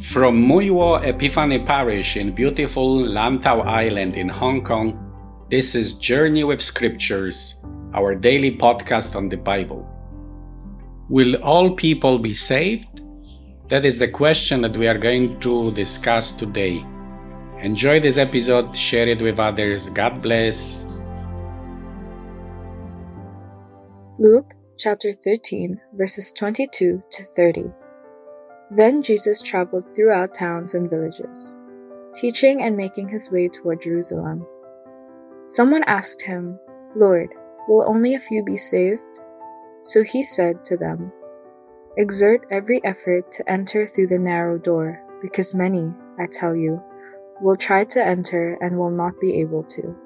From Mui Wo Epiphany Parish in beautiful Lantau Island in Hong Kong, this is Journey with Scriptures, our daily podcast on the Bible. Will all people be saved? That is the question that we are going to discuss today. Enjoy this episode, share it with others. God bless. Luke chapter 13, verses 22 to 30. Then Jesus traveled throughout towns and villages, teaching and making his way toward Jerusalem. Someone asked him, Lord, will only a few be saved? So he said to them, Exert every effort to enter through the narrow door, because many, I tell you, will try to enter and will not be able to.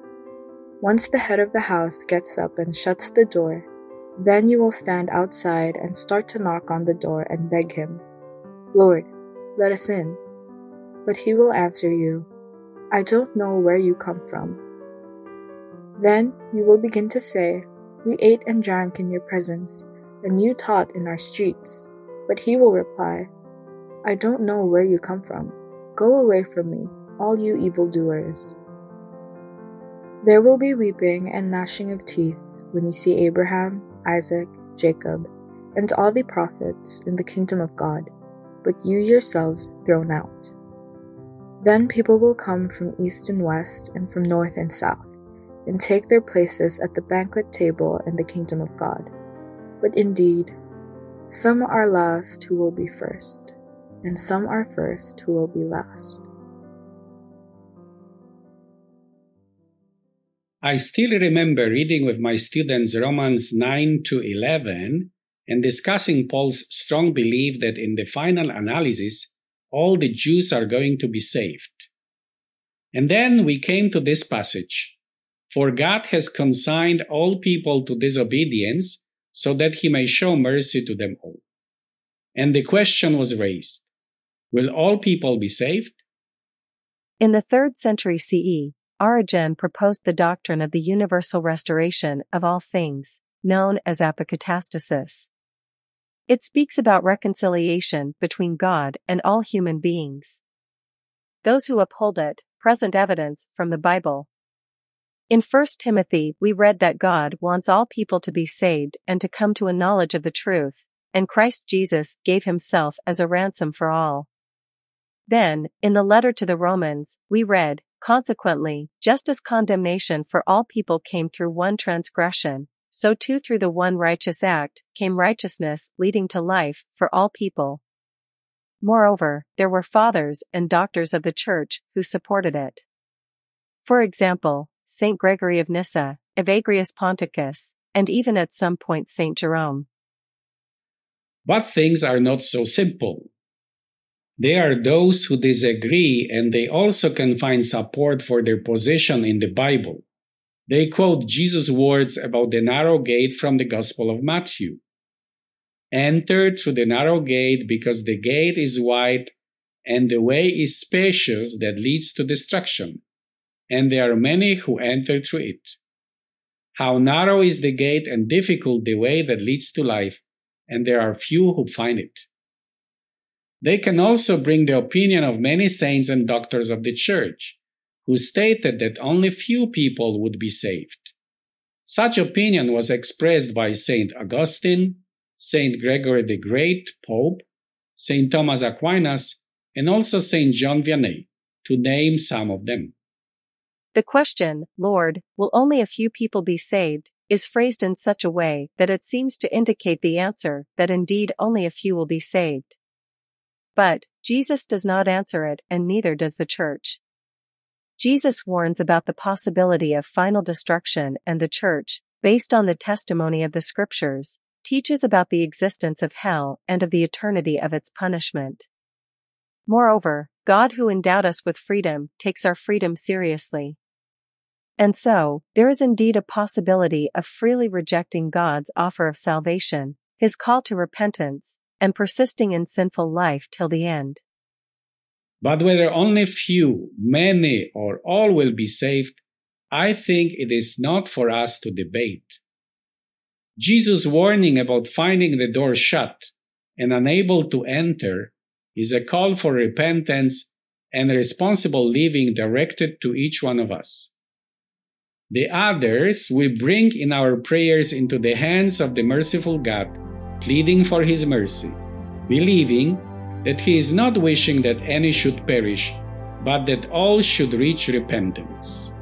Once the head of the house gets up and shuts the door, then you will stand outside and start to knock on the door and beg him, Lord, let us in. But he will answer you, I don't know where you come from. Then you will begin to say, We ate and drank in your presence, and you taught in our streets. But he will reply, I don't know where you come from. Go away from me, all you evildoers. There will be weeping and gnashing of teeth when you see Abraham, Isaac, Jacob, and all the prophets in the kingdom of God, but you yourselves thrown out. Then people will come from east and west, and from north and south, and take their places at the banquet table in the kingdom of God. But indeed, some are last who will be first, and some are first who will be last. I still remember reading with my students Romans 9 to 11 and discussing Paul's strong belief that in the final analysis, all the Jews are going to be saved. And then we came to this passage For God has consigned all people to disobedience so that he may show mercy to them all. And the question was raised Will all people be saved? In the third century CE, Origen proposed the doctrine of the universal restoration of all things, known as apokatastasis. It speaks about reconciliation between God and all human beings. Those who uphold it present evidence from the Bible. In 1 Timothy, we read that God wants all people to be saved and to come to a knowledge of the truth, and Christ Jesus gave himself as a ransom for all. Then, in the letter to the Romans, we read, Consequently, just as condemnation for all people came through one transgression, so too through the one righteous act came righteousness leading to life for all people. Moreover, there were fathers and doctors of the church who supported it. For example, Saint Gregory of Nyssa, Evagrius Ponticus, and even at some point Saint Jerome. But things are not so simple. There are those who disagree and they also can find support for their position in the Bible. They quote Jesus' words about the narrow gate from the Gospel of Matthew. Enter through the narrow gate because the gate is wide and the way is spacious that leads to destruction, and there are many who enter through it. How narrow is the gate and difficult the way that leads to life, and there are few who find it. They can also bring the opinion of many saints and doctors of the church, who stated that only few people would be saved. Such opinion was expressed by Saint Augustine, Saint Gregory the Great, Pope, Saint Thomas Aquinas, and also Saint John Vianney, to name some of them. The question, Lord, will only a few people be saved, is phrased in such a way that it seems to indicate the answer that indeed only a few will be saved. But, Jesus does not answer it and neither does the church. Jesus warns about the possibility of final destruction and the church, based on the testimony of the scriptures, teaches about the existence of hell and of the eternity of its punishment. Moreover, God who endowed us with freedom takes our freedom seriously. And so, there is indeed a possibility of freely rejecting God's offer of salvation, his call to repentance, and persisting in sinful life till the end. But whether only few, many, or all will be saved, I think it is not for us to debate. Jesus' warning about finding the door shut and unable to enter is a call for repentance and responsible living directed to each one of us. The others we bring in our prayers into the hands of the merciful God, pleading for His mercy, believing that He is not wishing that any should perish, but that all should reach repentance.